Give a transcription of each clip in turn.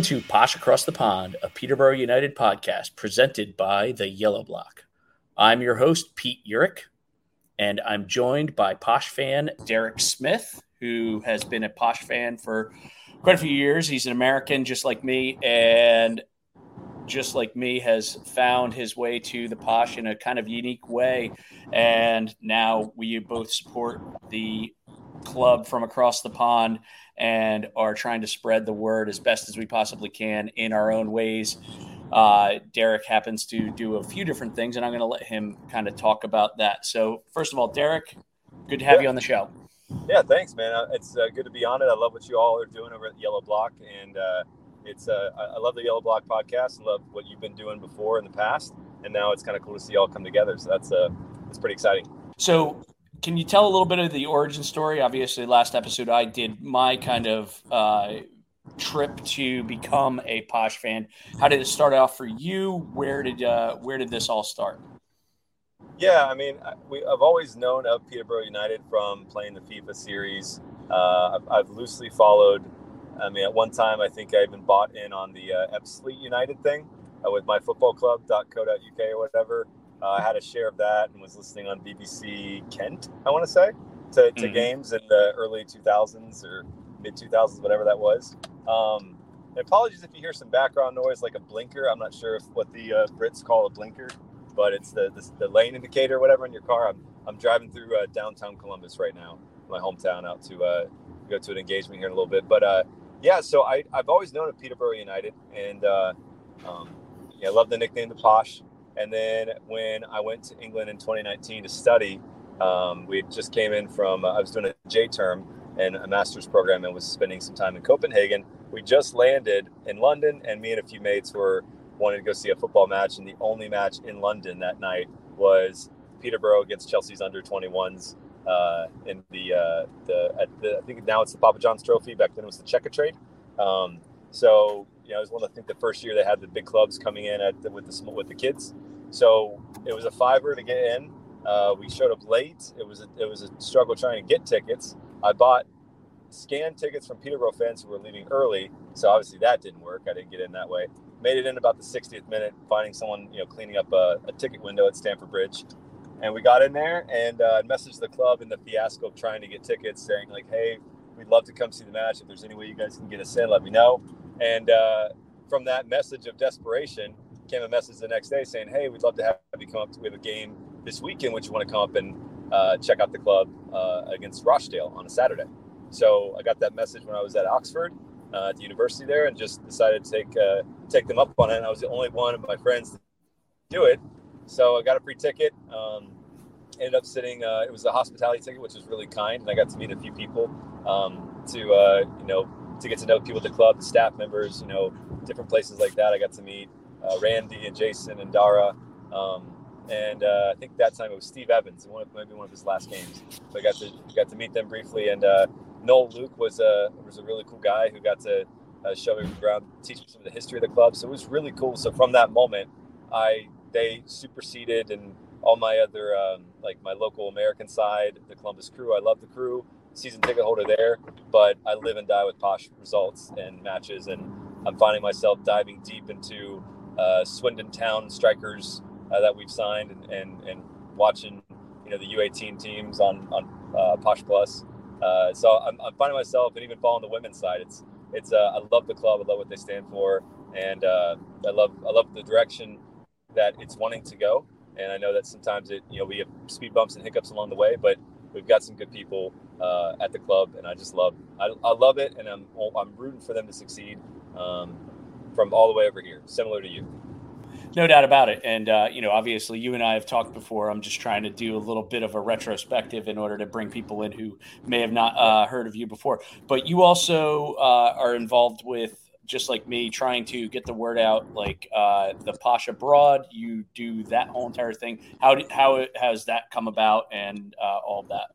Welcome to Posh Across the Pond, a Peterborough United podcast presented by the Yellow Block. I'm your host, Pete Urich, and I'm joined by Posh fan Derrick Smith, who has been a Posh fan for quite a few years. He's an American just like me, and just like me, has found his way to the Posh in a kind of unique way. And now we both support the club from across the pond and are trying to spread the word as best as we possibly can in our own ways. Uh, Derrick happens to do a few different things, and I'm going to let him kind of talk about that. So, first of all, Derrick, good to have yeah. you on the show. Yeah, thanks, man. Uh, it's uh, good to be on it. I love what you all are doing over at Yellow Block, and uh, it's uh, I love the Yellow Block podcast. I love what you've been doing before in the past, and now it's kind of cool to see all come together. So that's uh, it's pretty exciting. So can you tell a little bit of the origin story? Obviously, last episode I did my kind of uh, trip to become a Posh fan. How did it start off for you? Where did uh, where did this all start? Yeah, I mean, we, I've always known of Peterborough United from playing the FIFA series. Uh, I've, I've, loosely followed. I mean, at one time, I think I even bought in on the uh, Ebbsfleet United thing uh, with myfootballclub.co.uk or whatever. Uh, I had a share of that and was listening on BBC Kent, I want to say, to, to mm-hmm. games in the early 2000s or mid 2000s, whatever that was. Um, apologies if you hear some background noise like a blinker. I'm not sure if what the uh, Brits call a blinker, but it's the, the, the, lane indicator or whatever in your car. I'm, I'm driving through uh, downtown Columbus right now, my hometown, out to uh, go to an engagement here in a little bit. But uh, yeah, so I, I've always known of Peterborough United and uh, um, yeah, I love the nickname the Posh. And then when I went to England in 2019 to study, um, we just came in from, uh, I was doing a J term and a master's program and was spending some time in Copenhagen. We just landed in London, and me and a few mates were wanting to go see a football match. And the only match in London that night was Peterborough against Chelsea's under 21s uh, in the, uh, the, the, I think now it's the Papa John's Trophy. Back then it was the Checkatrade. Um, so you know, it was one of I think the first year they had the big clubs coming in at the, with the with the kids. So it was a fiver to get in. Uh, we showed up late. It was a, it was a struggle trying to get tickets. I bought scanned tickets from Peterborough fans who were leaving early. So obviously that didn't work. I didn't get in that way. Made it in about the 60th minute, finding someone you know cleaning up a, a ticket window at Stamford Bridge. And we got in there and uh, messaged the club in the fiasco of trying to get tickets, saying like, "Hey, we'd love to come see the match. If there's any way you guys can get us in, let me know." And uh, from that message of desperation came a message the next day saying, "Hey, we'd love to have you come up. To, we have a game this weekend. Would you want to come up and uh, check out the club uh, against Rochdale on a Saturday?" So I got that message when I was at Oxford uh, at the university there, and just decided to take uh, take them up on it. And I was the only one of my friends to do it, so I got a free ticket. Um, ended up sitting. Uh, it was a hospitality ticket, which was really kind, and I got to meet a few people um, to uh, you know to get to know people at the club, the staff members, you know, different places like that. I got to meet uh, Randy and Jason and Darragh. Um, and uh, I think that time it was Steve Evans, one of, maybe one of his last games. So I got to got to meet them briefly. And uh, Noel Luke was a was a really cool guy who got to uh, show me around, teach me some of the history of the club. So it was really cool. So from that moment, I they superseded and all my other um, like my local American side, the Columbus Crew. I love the Crew, season ticket holder there, but I live and die with posh results and matches and I'm finding myself diving deep into uh, Swindon Town strikers uh, that we've signed, and, and, and watching you know the U18 teams on on uh, Posh Plus. Uh, so I'm, I'm, finding myself, and even following the women's side. It's it's uh, I love the club. I love what they stand for, and uh, I love I love the direction that it's wanting to go. And I know that sometimes it you know we have speed bumps and hiccups along the way, but we've got some good people uh, at the club, and I just love I, I love it, and I'm I'm rooting for them to succeed um, from all the way over here, similar to you. No doubt about it. And, uh, you know, obviously you and I have talked before. I'm just trying to do a little bit of a retrospective in order to bring people in who may have not uh, heard of you before. But you also uh, are involved with, just like me, trying to get the word out, like uh, the Posh Abroad. You do that whole entire thing. How, did, how has that come about and uh, all of that?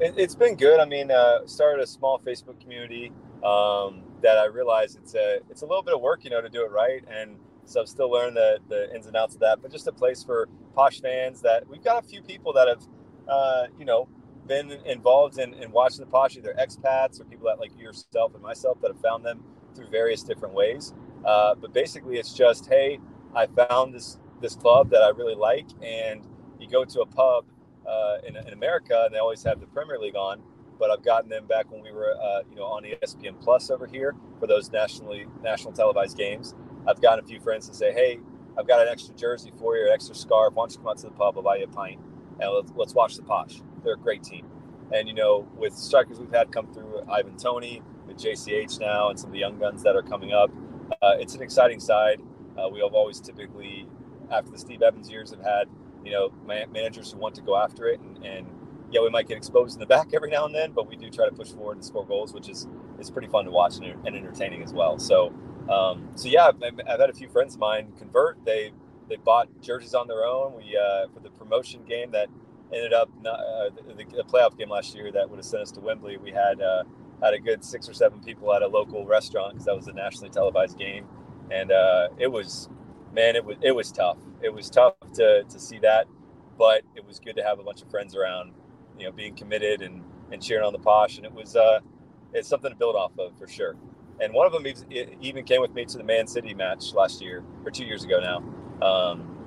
It, has been good. I mean, uh, started a small Facebook community um, that I realized it's a, it's a little bit of work, you know, to do it right. And, so I've still learned the, the ins and outs of that. But just a place for posh fans that we've got a few people that have, uh, you know, been involved in, in watching the posh, either expats or people that like yourself and myself that have found them through various different ways. Uh, but basically, it's just, hey, I found this this club that I really like, and you go to a pub uh, in, in America, and they always have the Premier League on. But I've gotten them back when we were, uh, you know, on ESPN Plus over here for those nationally national televised games I've gotten a few friends to say, hey, I've got an extra jersey for you, an extra scarf. Why don't you come out to the pub? I'll buy you a pint and let's, let's watch the Posh. They're a great team. And, you know, with strikers we've had come through, Ivan Toney, with JCH now, and some of the young guns that are coming up, uh, it's an exciting side. Uh, we have always typically, after the Steve Evans years, have had, you know, managers who want to go after it. And, and yeah, we might get exposed in the back every now and then, but we do try to push forward and score goals, which is, is pretty fun to watch and, and entertaining as well. So, um, so yeah, I've, I've, had a few friends of mine convert. They they bought jerseys on their own. We uh, for the promotion game that ended up not, uh, the, the, playoff game last year that would have sent us to Wembley. We had uh, had a good six or seven people at a local restaurant because that was a nationally televised game, and uh, it was man, it was it was tough. It was tough to to see that, but it was good to have a bunch of friends around, you know, being committed and and cheering on the posh, and it was uh, it's something to build off of for sure and one of them even came with me to the Man City match last year or two years ago now. Um,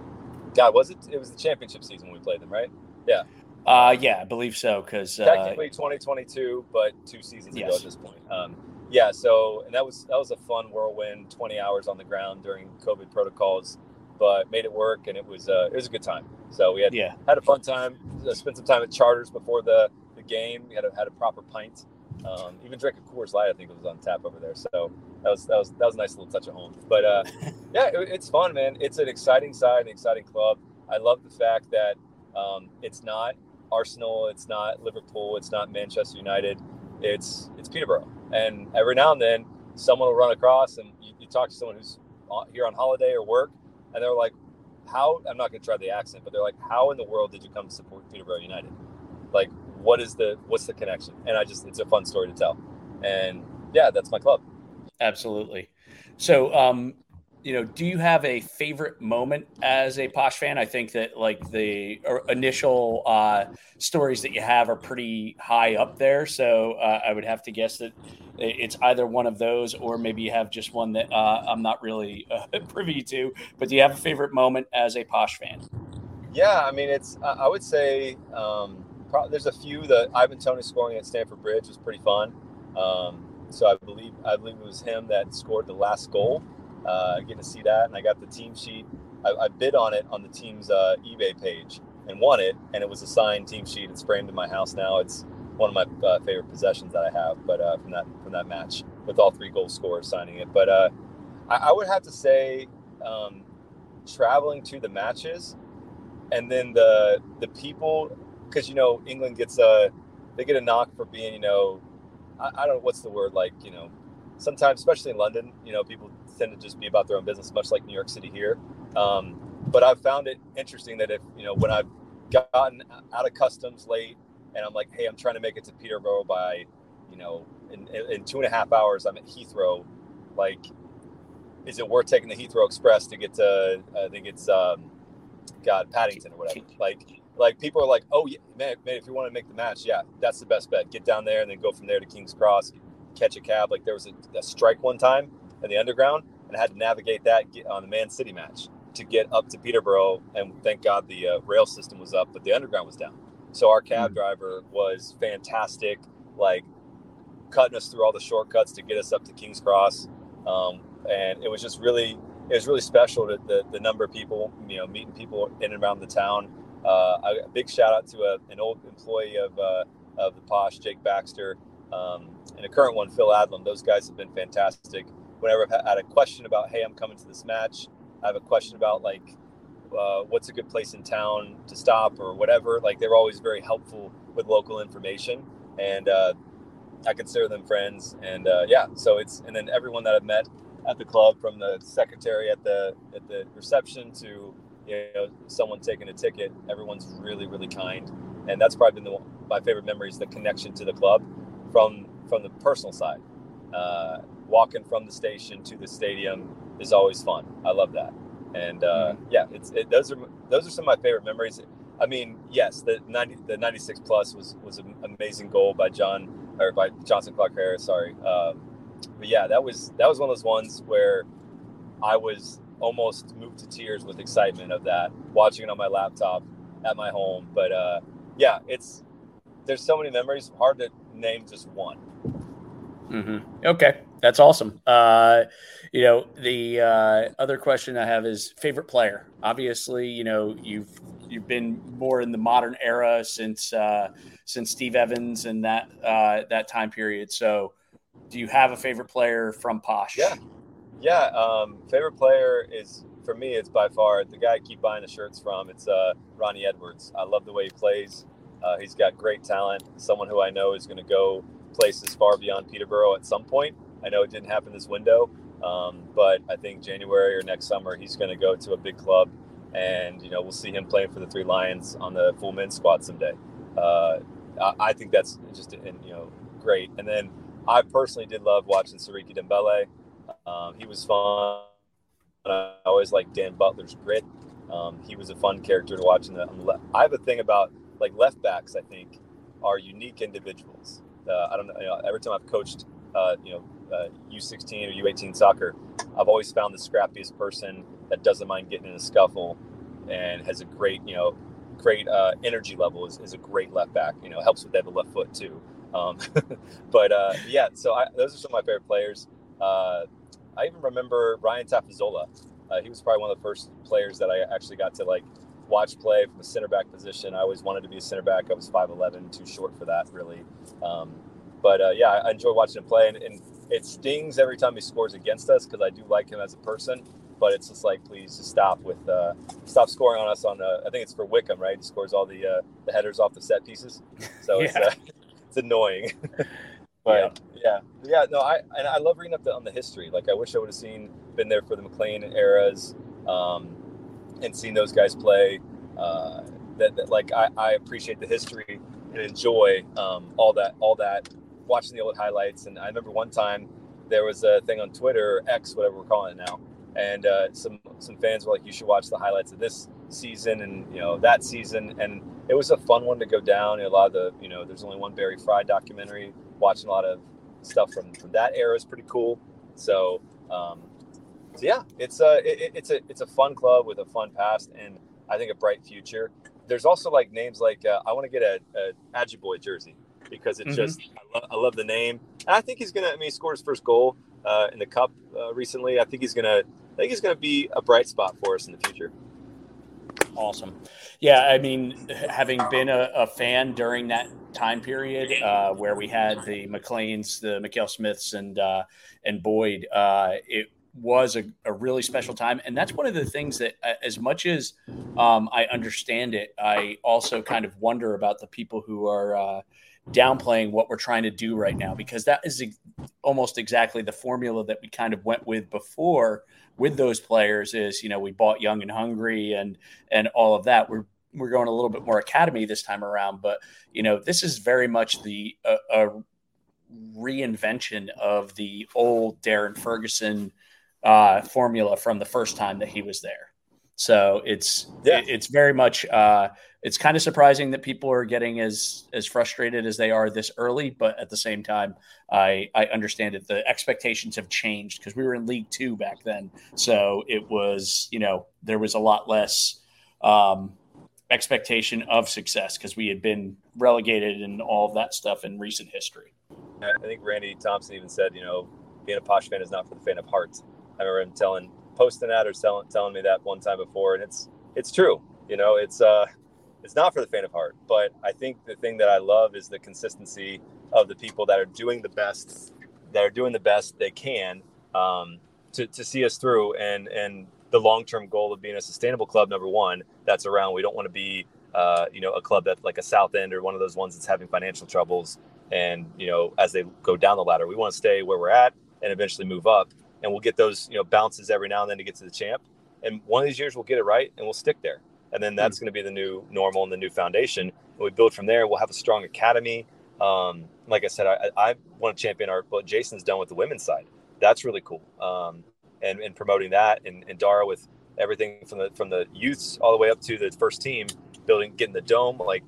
God, was it? It was the championship season when we played them, right? Yeah. Uh, yeah, I believe so. Because uh, technically 2022, but two seasons yes. ago at this point. Um, yeah. So, and that was that was a fun whirlwind, 20 hours on the ground during COVID protocols, but made it work, and it was uh, it was a good time. So we had yeah. had a fun time. Uh, spent some time at Charters before the the game. We had a, had a proper pint. Um, even drank a Coors Light, I think it was on tap over there. So that was that was that was a nice little touch of home. But uh, yeah, it, it's fun, man. It's an exciting side, an exciting club. I love the fact that um, it's not Arsenal, it's not Liverpool, it's not Manchester United. It's it's Peterborough, and every now and then someone will run across, and you, you talk to someone who's here on holiday or work, and they're like, "How?" I'm not going to try the accent, but they're like, "How in the world did you come to support Peterborough United?" Like, what is the what's the connection? And I just it's a fun story to tell. And yeah, that's my club. Absolutely. So, um, you know, do you have a favorite moment as a Posh fan? I think that like the uh, initial uh, stories that you have are pretty high up there. So uh, I would have to guess that it's either one of those, or maybe you have just one that uh, I'm not really uh, privy to. But do you have a favorite moment as a Posh fan? Yeah, I mean, it's I would say um, there's a few that Ivan Toney scoring at Stamford Bridge was pretty fun. Um, so I believe I believe it was him that scored the last goal. Uh, getting to see that, and I got the team sheet. I, I bid on it on the team's uh, eBay page and won it, and it was a signed team sheet. It's framed in my house now. It's one of my uh, favorite possessions that I have, but uh, from that from that match with all three goal scorers signing it. But uh, I, I, would have to say, um, traveling to the matches, and then the the people because you know England gets a they get a knock for being you know I, I, don't know what's the word like you know sometimes especially in London you know people tend to just be about their own business much like New York City here um, but I've found it interesting that if you know when I've gotten out of customs late and I'm like hey I'm trying to make it to Peterborough by you know in, in two and a half hours I'm at Heathrow like is it worth taking the Heathrow Express to get to I think it's um, God Paddington or whatever like like people are like, oh yeah, man, man, if you want to make the match, yeah, that's the best bet. Get down there and then go from there to King's Cross, catch a cab. Like there was a, a strike one time in the underground, and had to navigate that on the Man City match to get up to Peterborough. And thank God the uh, rail system was up, but the underground was down. So our cab mm-hmm. driver was fantastic, like cutting us through all the shortcuts to get us up to King's Cross. Um, and it was just really, it was really special to the, the number of people, you know, meeting people in and around the town. Uh, a big shout out to a, an old employee of, uh, of the Posh, Jake Baxter, um, and a current one, Phil Adlam. Those guys have been fantastic. Whenever I've had a question about, hey, I'm coming to this match, I have a question about like, uh, what's a good place in town to stop or whatever. Like they're always very helpful with local information, and uh, I consider them friends. And uh, yeah, so it's and then everyone that I've met at the club, from the secretary at the at the reception to you know someone taking a ticket, everyone's really really kind, and that's probably been the, my favorite memories, the connection to the club from from the personal side. Walking from the station to the stadium is always fun. I love that and uh, mm-hmm. yeah, it's it, those are those are some of my favorite memories. I mean, yes, the ninety the ninety six plus was was an amazing goal by John or by Jonson Clarke-Harris. Sorry, um, but yeah, that was that was one of those ones where I was almost moved to tears with excitement of that, watching it on my laptop at my home. But uh, yeah, it's there's so many memories, hard to name just one. Mm-hmm. Okay, that's awesome. Uh, you know, the uh, other question I have is favorite player. Obviously, you know you've you've been more in the modern era since uh, since Steve Evans and that uh, that time period. So, do you have a favorite player from Posh? Yeah, yeah. Um, favorite player is for me. It's by far the guy I keep buying the shirts from. It's uh, Ronnie Edwards. I love the way he plays. Uh, he's got great talent. Someone who I know is going to go places far beyond Peterborough at some point. I know it didn't happen this window, um, but I think January or next summer he's going to go to a big club, and you know we'll see him playing for the Three Lions on the full men's squad someday. Uh, I, I, think that's just you know great. And then I personally did love watching Siriki Dembele. Um, he was fun. I always liked Dan Butler's grit. Um, he was a fun character to watch. The I have a thing about like left backs. I think are unique individuals. Uh, I don't know, you know. Every time I've coached, uh, you know, uh, U16 or U18 soccer, I've always found the scrappiest person that doesn't mind getting in a scuffle and has a great, you know, great uh, energy level is, is a great left back. You know, helps with that left foot too. Um, but uh, yeah, so I, those are some of my favorite players. Uh, I even remember Ryan Tafazolli. Uh, he was probably one of the first players that I actually got to like watch play from a center back position. I always wanted to be a center back. I was 5'11", too short for that, really. Um, but uh, yeah, I enjoy watching him play, and, and it stings every time he scores against us because I do like him as a person. But it's just like, please just stop with uh, stop scoring on us. On uh, I think it's for Wycombe, right? He scores all the uh, the headers off the set pieces, so yeah. it's uh, it's annoying. but yeah. yeah, yeah, no, I and I love reading up the, on the history. Like I wish I would have seen been there for the McLean eras, um, and seen those guys play. Uh, that, that like I, I appreciate the history and enjoy um, all that all that watching the old highlights. And I remember one time there was a thing on Twitter, X, whatever we're calling it now, and uh, some some fans were like, "You should watch the highlights of this season and you know that season." And it was a fun one to go down. a lot of the you know, there's only one Barry Fry documentary. Watching a lot of stuff from from that era is pretty cool. So. Um, so yeah, it's a it, it's a it's a fun club with a fun past and I think a bright future. There's also like names like uh, I want to get a, a Ajiboye jersey because it's mm-hmm. just I, lo- I, love the name. And I think he's gonna. I mean, he scored his first goal uh, in the cup uh, recently. I think he's gonna. I think he's gonna be a bright spot for us in the future. Awesome. Yeah, I mean, having been a, a fan during that time period uh, where we had the McLeans, the Mackail-Smiths, and uh, and Boyd, uh, it was a, a, really special time. And that's one of the things that, uh, as much as um, I understand it, I also kind of wonder about the people who are uh, downplaying what we're trying to do right now, because that is almost exactly the formula that we kind of went with before with those players is, you know, we bought young and hungry and, and all of that. We're, we're going a little bit more academy this time around, but you know, this is very much the, uh, a reinvention of the old Darren Ferguson, uh, formula from the first time that he was there. So it's yeah. it's very much uh, it's kind of surprising that people are getting as as frustrated as they are this early, but at the same time, I I understand that the expectations have changed because we were in League Two back then, so it was you know there was a lot less um, expectation of success because we had been relegated and all of that stuff in recent history. I think Randy Thompson even said, you know, being a posh fan is not for the faint of heart. I remember him telling, posting that or telling, telling me that one time before, and it's it's true. You know, it's uh, it's not for the faint of heart. But I think the thing that I love is the consistency of the people that are doing the best, that are doing the best they can um, to to see us through, and and the long term goal of being a sustainable club. Number one, that's around. We don't want to be uh, you know, a club that like a Southend or one of those ones that's having financial troubles. And you know, as they go down the ladder, we want to stay where we're at and eventually move up. And we'll get those you know bounces every now and then to get to the champ. And one of these years we'll get it right and we'll stick there. And then that's mm-hmm. going to be the new normal and the new foundation. And we build from there. We'll have a strong academy. Um, like I said, I, I want to champion our what Jason's done with the women's side. That's really cool. Um, and, and promoting that and, and Darragh with everything from the from the youths all the way up to the first team building, getting the dome. Like,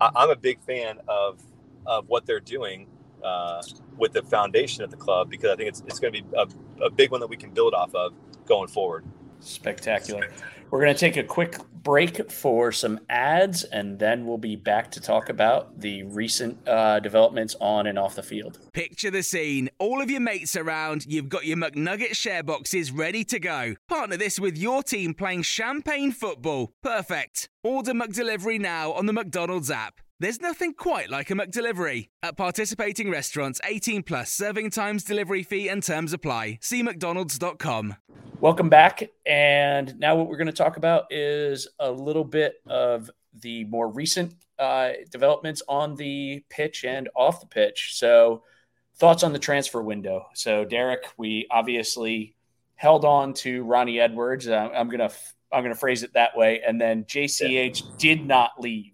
I, am a big fan of of what they're doing uh, with the foundation of the club because I think it's it's going to be a, a big one that we can build off of going forward. Spectacular. We're going to take a quick break for some ads, and then we'll be back to talk about the recent uh, developments on and off the field. Picture the scene. All of your mates around, you've got your McNugget share boxes ready to go. Partner this with your team playing champagne football. Perfect. Order McDelivery now on the McDonald's app. There's nothing quite like a McDelivery. At participating restaurants, 18 plus serving times, delivery fee, and terms apply. See McDonald's.com. Welcome back. And now what we're going to talk about is a little bit of the more recent uh, developments on the pitch and off the pitch. So, thoughts on the transfer window. So, Derrick, we obviously held on to Ronnie Edwards. Uh, I'm gonna I'm gonna phrase it that way, and then JCH yeah. did not leave.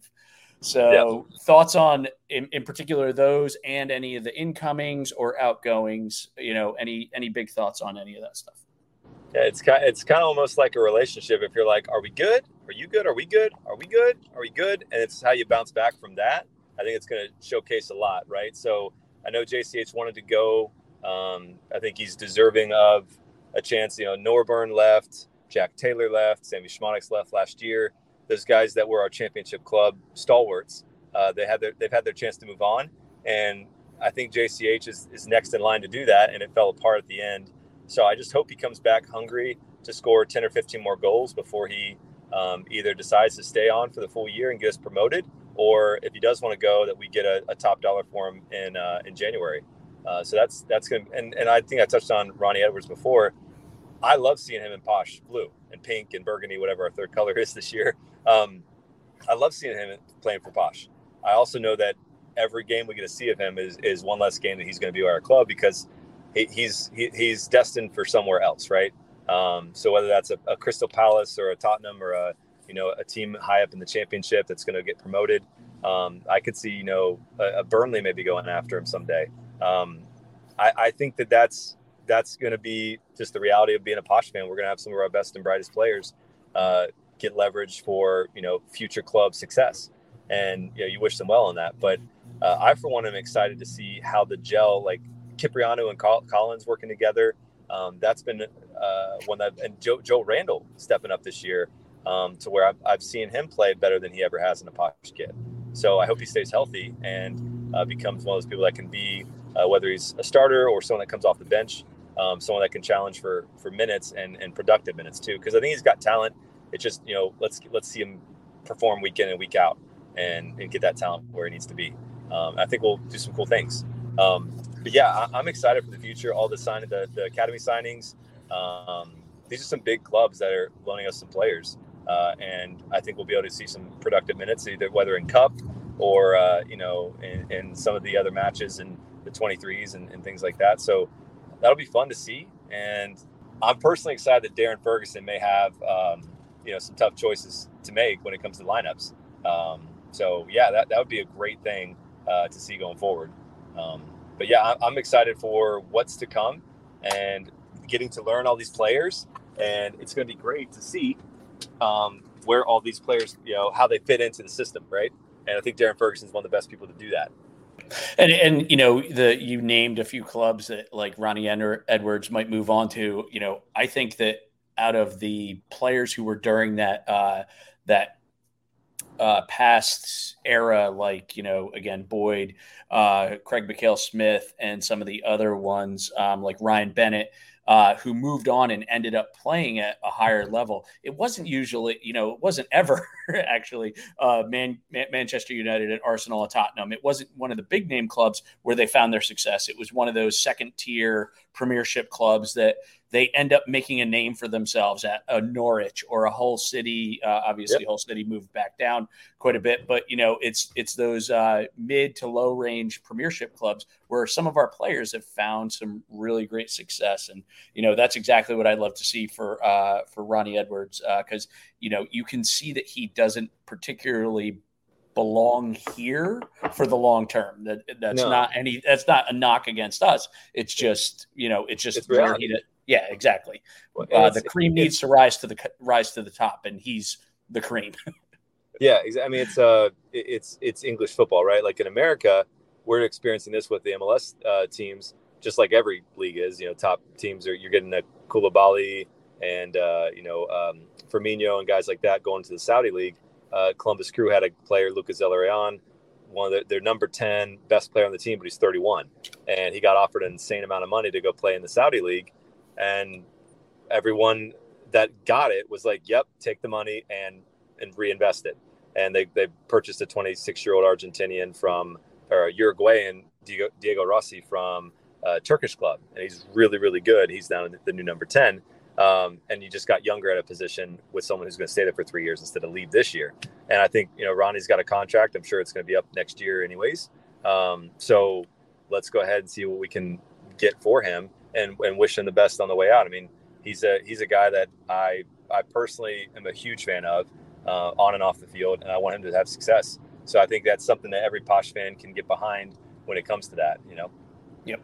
So, yeah. thoughts on in, in particular those and any of the incomings or outgoings. You know, any any big thoughts on any of that stuff? Yeah, it's kind it's kind of almost like a relationship. If you're like, "Are we good? Are you good? Are we good? Are we good? Are we good?" and it's how you bounce back from that. I think it's going to showcase a lot, right? So I know JCH wanted to go. Um, I think he's deserving of a chance. You know, Norburn left, Jack Taylor left, Sammie Szmodics left last year. Those guys that were our championship club stalwarts, uh, they had their they've had their chance to move on, and I think JCH is, is next in line to do that, and it fell apart at the end. So I just hope he comes back hungry to score 10 or 15 more goals before he um, either decides to stay on for the full year and get us promoted, or if he does want to go, that we get a, a top dollar for him in uh, in January. Uh, so that's that's gonna And and I think I touched on Ronnie Edwards before. I love seeing him in posh blue and pink and burgundy, whatever our third color is this year. Um, I love seeing him playing for posh. I also know that every game we get to see of him is is one less game that he's going to be our club because he, he's he, he's destined for somewhere else, right? Um, so whether that's a, a, Crystal Palace or a Tottenham or a you know a team high up in the championship that's going to get promoted, um, I could see you know a, a, Burnley maybe going after him someday. Um, I, I, think that that's that's going to be just the reality of being a posh fan. We're going to have some of our best and brightest players uh, get leverage for you know future club success, and you know you wish them well on that. But uh, I for one am excited to see how the gel like Kyprianou and Collins working together. Um, that's been uh, one that, and Joe, Joel Randall stepping up this year um, to where I've, I've, seen him play better than he ever has in a posh kit. So I hope he stays healthy and uh, becomes one of those people that can be, uh, whether he's a starter or someone that comes off the bench, um, someone that can challenge for for minutes and, and productive minutes too. Because I think he's got talent. It's just you know let's let's see him perform week in and week out and, and get that talent where he needs to be. Um, I think we'll do some cool things. Um, but yeah, I, am excited for the future. All the sign the, the academy signings. Um, these are some big clubs that are loaning us some players, uh, and I think we'll be able to see some productive minutes, either whether in cup or uh, you know in, in, some of the other matches and the 23s and, and, things like that. So that'll be fun to see. And I'm personally excited that Darren Ferguson may have um, you know some tough choices to make when it comes to lineups. Um, so yeah, that, that would be a great thing uh, to see going forward. Um, but yeah, I'm excited for what's to come and getting to learn all these players. And it's going to be great to see um, where all these players, you know, how they fit into the system, right? And I think Darren Ferguson's one of the best people to do that. And and you know the you named a few clubs that like Ronnie Edwards might move on to. You know, I think that out of the players who were during that uh, that uh, past era, like you know, again Boyd, uh, Craig Mackail-Smith, and some of the other ones um, like Ryan Bennett uh, who moved on and ended up playing at a higher level. It wasn't usually, you know, it wasn't ever actually uh, Man- Manchester United and Arsenal and Tottenham. It wasn't one of the big name clubs where they found their success. It was one of those second tier Premiership clubs that they end up making a name for themselves at a Norwich or a Hull City. Uh, obviously, yep. Hull City moved back down quite a bit, but you know it's it's those uh, mid to low range Premiership clubs where some of our players have found some really great success, and you know that's exactly what I'd love to see for uh, for Ronnie Edwards because uh, you know you can see that he doesn't particularly belong here for the long term. That that's no. not any that's not a knock against us. It's just you know it's just it's where he yeah, exactly. Uh, the cream needs to rise to the rise to the top, and he's the cream. yeah, I mean it's uh it's it's English football, right? Like in America, we're experiencing this with the MLS uh, teams, just like every league is. You know, top teams are you're getting a Koulibaly and uh, you know um, Firmino and guys like that going to the Saudi league. Uh, Columbus Crew had a player, Lucas Zelarayan, one of their, their number 10 best player on the team, but he's 31. And he got offered an insane amount of money to go play in the Saudi league and everyone that got it was like, "Yep, take the money and and reinvest it." And they they purchased a 26 year old Argentinian from or Uruguayan Diego, Diego Rossi from a Turkish club, and he's really really good. He's now the new number 10. Um, and you just got younger at a position with someone who's going to stay there for three years instead of leave this year. And I think you know Ronnie's got a contract. I'm sure it's going to be up next year, anyways. Um, so let's go ahead and see what we can get for him and, and wish him the best on the way out. I mean, he's a he's a guy that I I personally am a huge fan of uh, on and off the field, and I want him to have success. So I think that's something that every Posh fan can get behind when it comes to that. You know. Yep.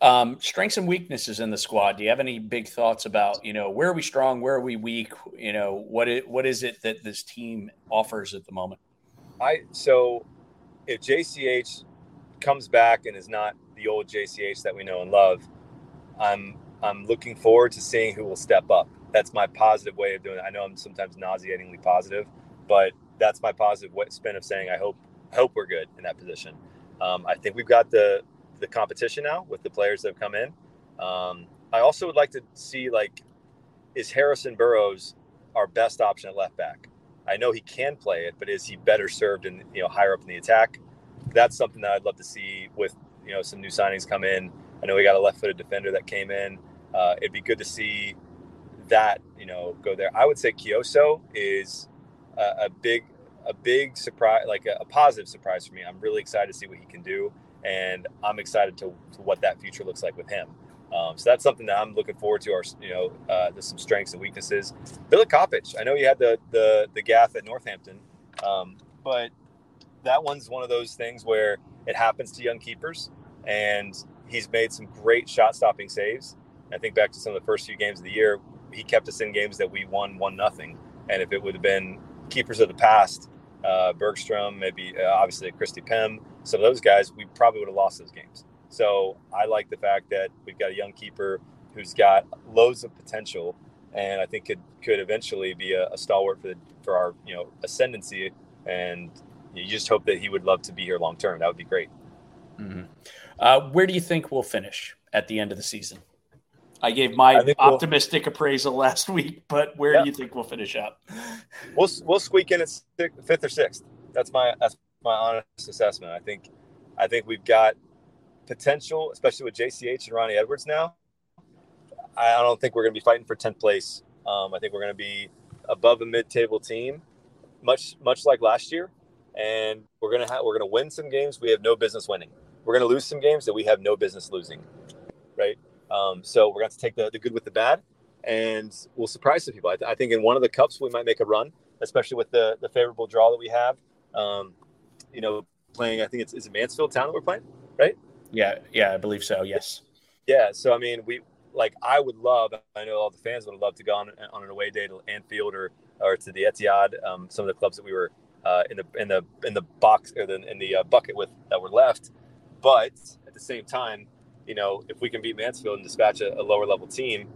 Um, strengths and weaknesses in the squad. Do you have any big thoughts about you know where are we strong, where are we weak? You know what it, what is it that this team offers at the moment? I so if JCH comes back and is not the old JCH that we know and love, I'm I'm looking forward to seeing who will step up. That's my positive way of doing it. I know I'm sometimes nauseatingly positive, but that's my positive spin of saying I hope hope we're good in that position. Um, I think we've got the the competition now with the players that have come in. Um, I also would like to see like is Harrison Burrows our best option at left back? I know he can play it, but is he better served in you know higher up in the attack? That's something that I'd love to see with you know some new signings come in I know we got a left-footed defender that came in. Uh, it'd be good to see that you know go there. I would say Kioso is a, a big a big surprise, like a, a, positive surprise for me. I'm really excited to see what he can do, and I'm excited to, to what that future looks like with him. Um, so that's something that I'm looking forward to. Our, you know, uh, there's some strengths and weaknesses. Bilokapic, I know you had the the the gaff at Northampton, um, but that one's one of those things where it happens to young keepers, and he's made some great shot stopping saves. I think back to some of the first few games of the year, he kept us in games that we won one nothing. And if it would have been keepers of the past, uh, Bergstrom, maybe uh, obviously Christy Pym, some of those guys, we probably would have lost those games. So I like the fact that we've got a young keeper who's got loads of potential, and I think could could eventually be a, a stalwart for the, for our you know ascendancy. And you just hope that he would love to be here long term. That would be great. Mm-hmm. Uh, where do you think we'll finish at the end of the season? I gave my I optimistic we'll, appraisal last week, but where yeah. do you think we'll finish up? We'll we'll squeak in at sixth, fifth or sixth. That's my that's my honest assessment. I think I think we've got potential, especially with JCH and Ronnie Edwards now. I don't think we're going to be fighting for tenth place. Um, I think we're going to be above a mid-table team, much much like last year, and we're going to have we're going to win some games we have no business winning we're going to lose some games that we have no business losing, right? Um, so we're going to take the, the good with the bad, and we'll surprise some people. I, th- I, think in one of the cups we might make a run, especially with the the favorable draw that we have. Um, you know, playing. I think it's is it Mansfield Town that we're playing, right? Yeah, yeah, I believe so. Yes. Yeah. So I mean, we like I would love, I know all the fans would love to go on, on an away day to Anfield or or to the Etihad. Um, some of the clubs that we were uh, in the in the in the box or the, in the uh, bucket with that were left. But at the same time, you know, if we can beat Mansfield and dispatch a, a lower level team,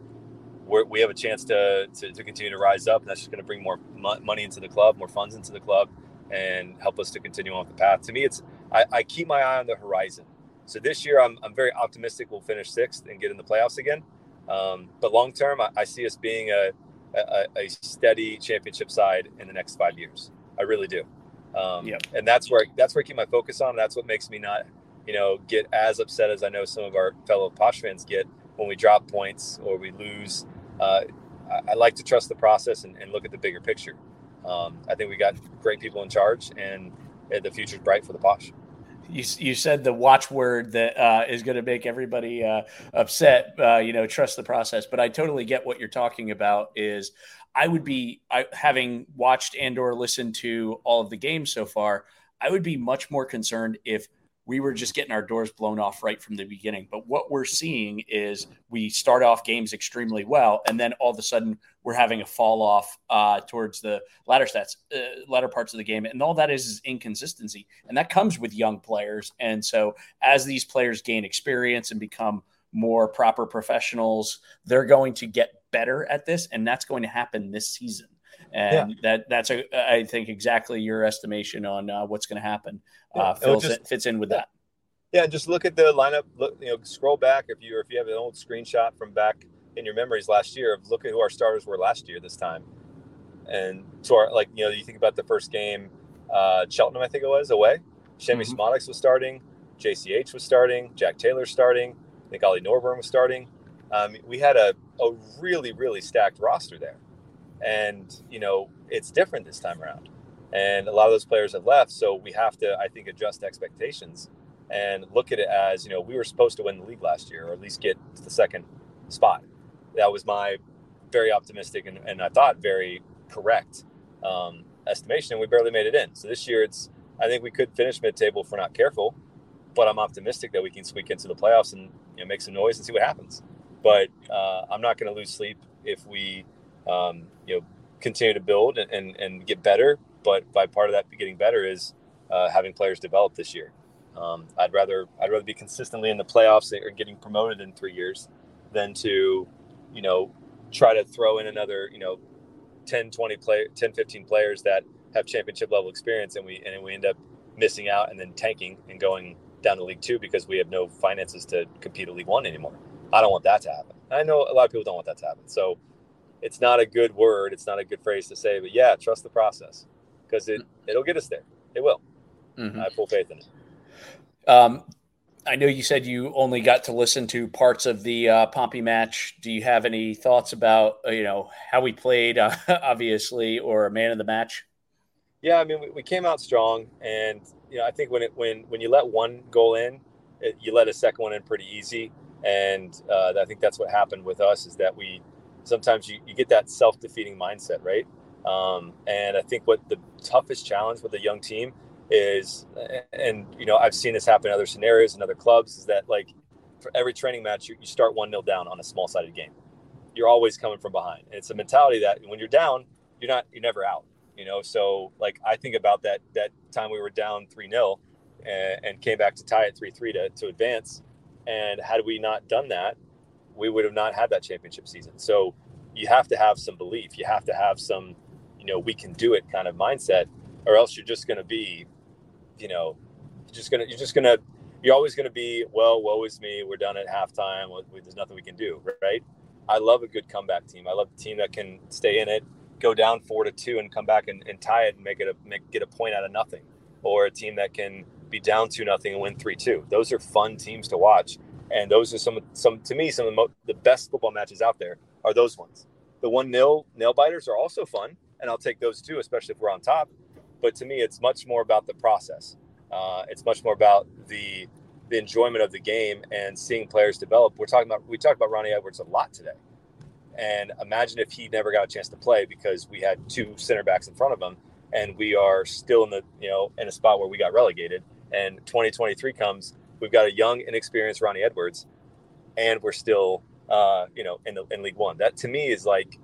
we have a chance to, to, to continue to rise up, and that's just going to bring more money into the club, more funds into the club, and help us to continue on the path. To me, it's I, I keep my eye on the horizon. So this year, I'm, I'm very optimistic we'll finish sixth and get in the playoffs again. Um, but long term, I, I, see us being a, a, a, steady championship side in the next five years. I really do. Um, yep. And that's where that's where I keep my focus on. That's what makes me not, you know, get as upset as I know some of our fellow Posh fans get when we drop points or we lose. Uh, I, I, like to trust the process and, and look at the bigger picture. Um, I think we got great people in charge, and the future's bright for the Posh you, you said the watchword that uh, is going to make everybody uh, upset. Uh, you know, trust the process. But I totally get what you're talking about. Is I would be I, having watched and or listened to all of the games so far. I would be much more concerned if we were just getting our doors blown off right from the beginning. But what we're seeing is we start off games extremely well, and then all of a sudden we're having a fall off uh, towards the latter stats, uh, latter parts of the game, and all that is is inconsistency, and that comes with young players. And so as these players gain experience and become more proper professionals, they're going to get better at this, and that's going to happen this season and yeah. that that's a I think exactly your estimation on uh, what's going to happen yeah. uh, fills just, fits in with that. Yeah, just look at the lineup. Look, you know, scroll back if you if you have an old screenshot from back in your memories last year. Look at who our starters were last year this time, and so our, like you know you think about the first game, uh, Cheltenham I think it was away. Shemi mm was starting, JCH was starting, Jack Taylor starting, I think Ollie Norburn was starting. Um, we had a, a really really stacked roster there, and you know it's different this time around and a lot of those players have left. So we have to i think adjust expectations and look at it as you know we were supposed to win the league last year or at least get to the second spot. That was my very optimistic and, and i thought very correct um, estimation and we barely made it in. So this year it's i think we could finish mid-table if we're not careful but i'm optimistic that we can squeak into the playoffs and you know, make some noise and see what happens. But uh, i'm not going to lose sleep if we um, you know continue to build and, and, and get better but by part of that getting better is uh, having players develop this year. Um, I'd rather I'd rather be consistently in the playoffs or getting promoted in three years than to, you know, try to throw in another, you know, 10, 20 play 10, 15 players that have championship level experience and we and we end up missing out and then tanking and going down to League Two because we have no finances to compete at League One anymore. I don't want that to happen. I know a lot of people don't want that to happen. So it's not a good word. It's not a good phrase to say, but yeah, trust the process because it it'll get us there. It will. Mm-hmm. I have full faith in it. Um, I know you said you only got to listen to parts of the uh, Pompey match. Do you have any thoughts about uh, you know how we played, uh, obviously, or a man of the match? Yeah, I mean we, we, came out strong, and you know I think when it when when you let one goal in, it, you let a second one in pretty easy, and uh, I think that's what happened with us is that we sometimes you, you get that self defeating mindset, right? Um, and I think what the toughest challenge with a young team is, and you know, I've seen this happen in other scenarios and other clubs, is that like for every training match, you, you start one nil down on a small sided game. You're always coming from behind. And it's a mentality that when you're down, you're not, you're never out. You know, so like I think about that that time we were down three 0 and, and came back to tie at three three to to advance. And had we not done that, we would have not had that championship season. So you have to have some belief. You have to have some you know we can do it kind of mindset or else you're just going to be you know you're just going to you're just going to you're always going to be well woe is me we're done at halftime there's nothing we can do right? I love a good comeback team. I love a team that can stay in it go down four to two and come back and, and tie it and make it a make get a point out of nothing or a team that can be down two nothing and win three two. Those are fun teams to watch and those are some some to me some of the, mo- the best football matches out there are those ones. The one nil nail biters are also fun and I'll take those too, especially if we're on top. But to me, it's much more about the process. Uh, it's much more about the the enjoyment of the game and seeing players develop. We're talking about we talked about Ronnie Edwards a lot today, and imagine if he never got a chance to play because we had two center backs in front of him, and we are still in the you know in a spot where we got relegated. And 2023 comes, we've got a young, inexperienced Ronnie Edwards, and we're still uh, you know, in, the, in League One. That to me is like,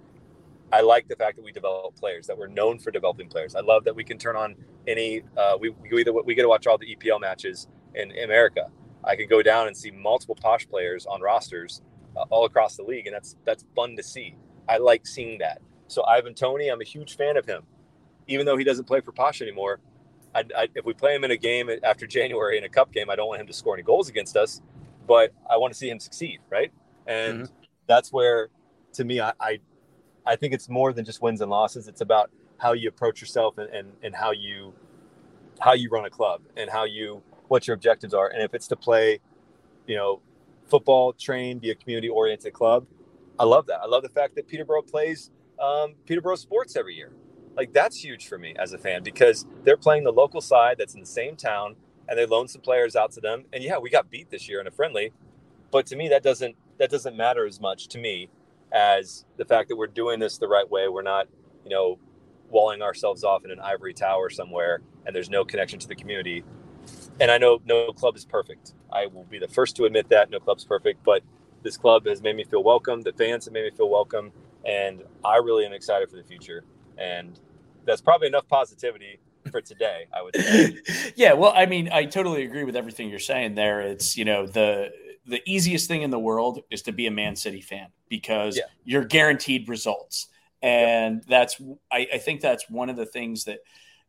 I like the fact that we develop players that we're known for developing players. I love that we can turn on any. Uh, we we either we get to watch all the EPL matches in America. I can go down and see multiple posh players on rosters uh, all across the league, and that's that's fun to see. I like seeing that. So Ivan Toney, I'm a huge fan of him, even though he doesn't play for Posh anymore. I, I, if we play him in a game after January in a cup game, I don't want him to score any goals against us, but I want to see him succeed, right? And mm-hmm. that's where, to me, I, I, I think it's more than just wins and losses. It's about how you approach yourself and, and, and how you how you run a club and how you what your objectives are. And if it's to play, you know, football, train, be a community oriented club, I love that. I love the fact that Peterborough plays um, Peterborough sports every year. Like that's huge for me as a fan because they're playing the local side that's in the same town and they loan some players out to them. And yeah, we got beat this year in a friendly, but to me that doesn't that doesn't matter as much to me as the fact that we're doing this the right way. We're not, you know, walling ourselves off in an ivory tower somewhere and there's no connection to the community. And I know no club is perfect. I will be the first to admit that no club's perfect, but this club has made me feel welcome. The fans have made me feel welcome, and I really am excited for the future. And that's probably enough positivity for today, I would say. yeah, well, I mean, I totally agree with everything you're saying there. It's, you know, the the easiest thing in the world is to be a Man City fan because yeah. you're guaranteed results. And that's I, I, think that's one of the things that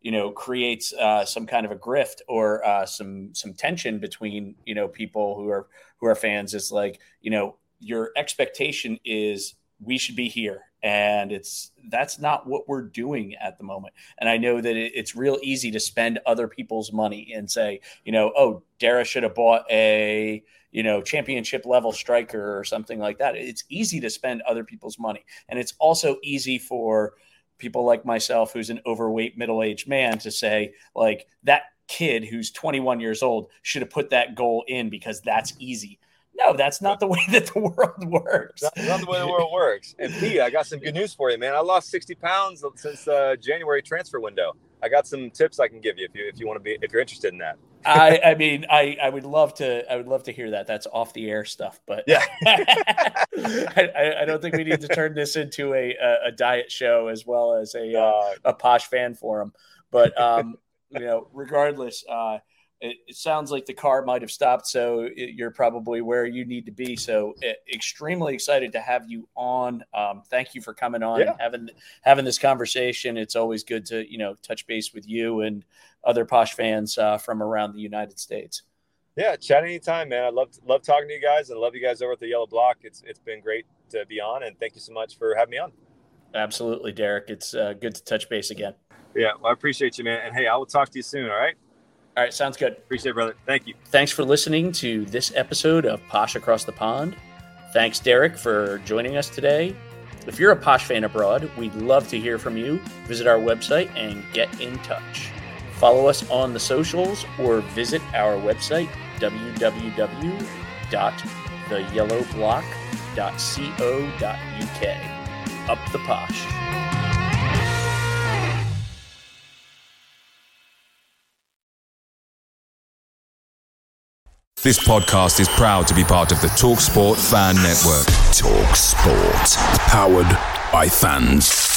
you know creates uh, some kind of a grift or uh, some some tension between you know people who are who are fans is like you know your expectation is we should be here and it's that's not what we're doing at the moment and i know that it, it's real easy to spend other people's money and say you know oh Darragh should have bought a you know championship level striker or something like that it's easy to spend other people's money and it's also easy for people like myself who's an overweight middle-aged man to say like that kid who's 21 years old should have put that goal in because that's easy no, that's not the way that the world works. Not, not the way the world works. And P, I got some good news for you, man. I lost 60 pounds since uh, January transfer window. I got some tips I can give you if you if you want to be if you're interested in that. I, I mean I, I would love to I would love to hear that. That's off the air stuff, but yeah, I, I don't think we need to turn this into a a, a diet show as well as a uh, a posh fan forum. But um, you know, regardless, uh, it, it, sounds like the car might have stopped, so it, you're probably where you need to be. So, it, extremely excited to have you on. Um, thank you for coming on yeah. and having having this conversation. It's always good to you know touch base with you and other posh fans uh, from around the United States. Yeah, chat anytime, man. I love love talking to you guys and love you guys over at the Yellow Block. It's it's been great to be on, and thank you so much for having me on. Absolutely, Derrick. It's uh, good to touch base again. Yeah, well, I appreciate you, man. And hey, I will talk to you soon. All right. All right, sounds good. Appreciate it, brother. Thank you. Thanks for listening to this episode of Posh Across the Pond. Thanks, Derrick, for joining us today. If you're a Posh fan abroad, we'd love to hear from you. Visit our website and get in touch. Follow us on the socials or visit our website, www.theyellowblock.co.uk. Up the Posh. This podcast is proud to be part of the TalkSport Fan Network. TalkSport, powered by fans.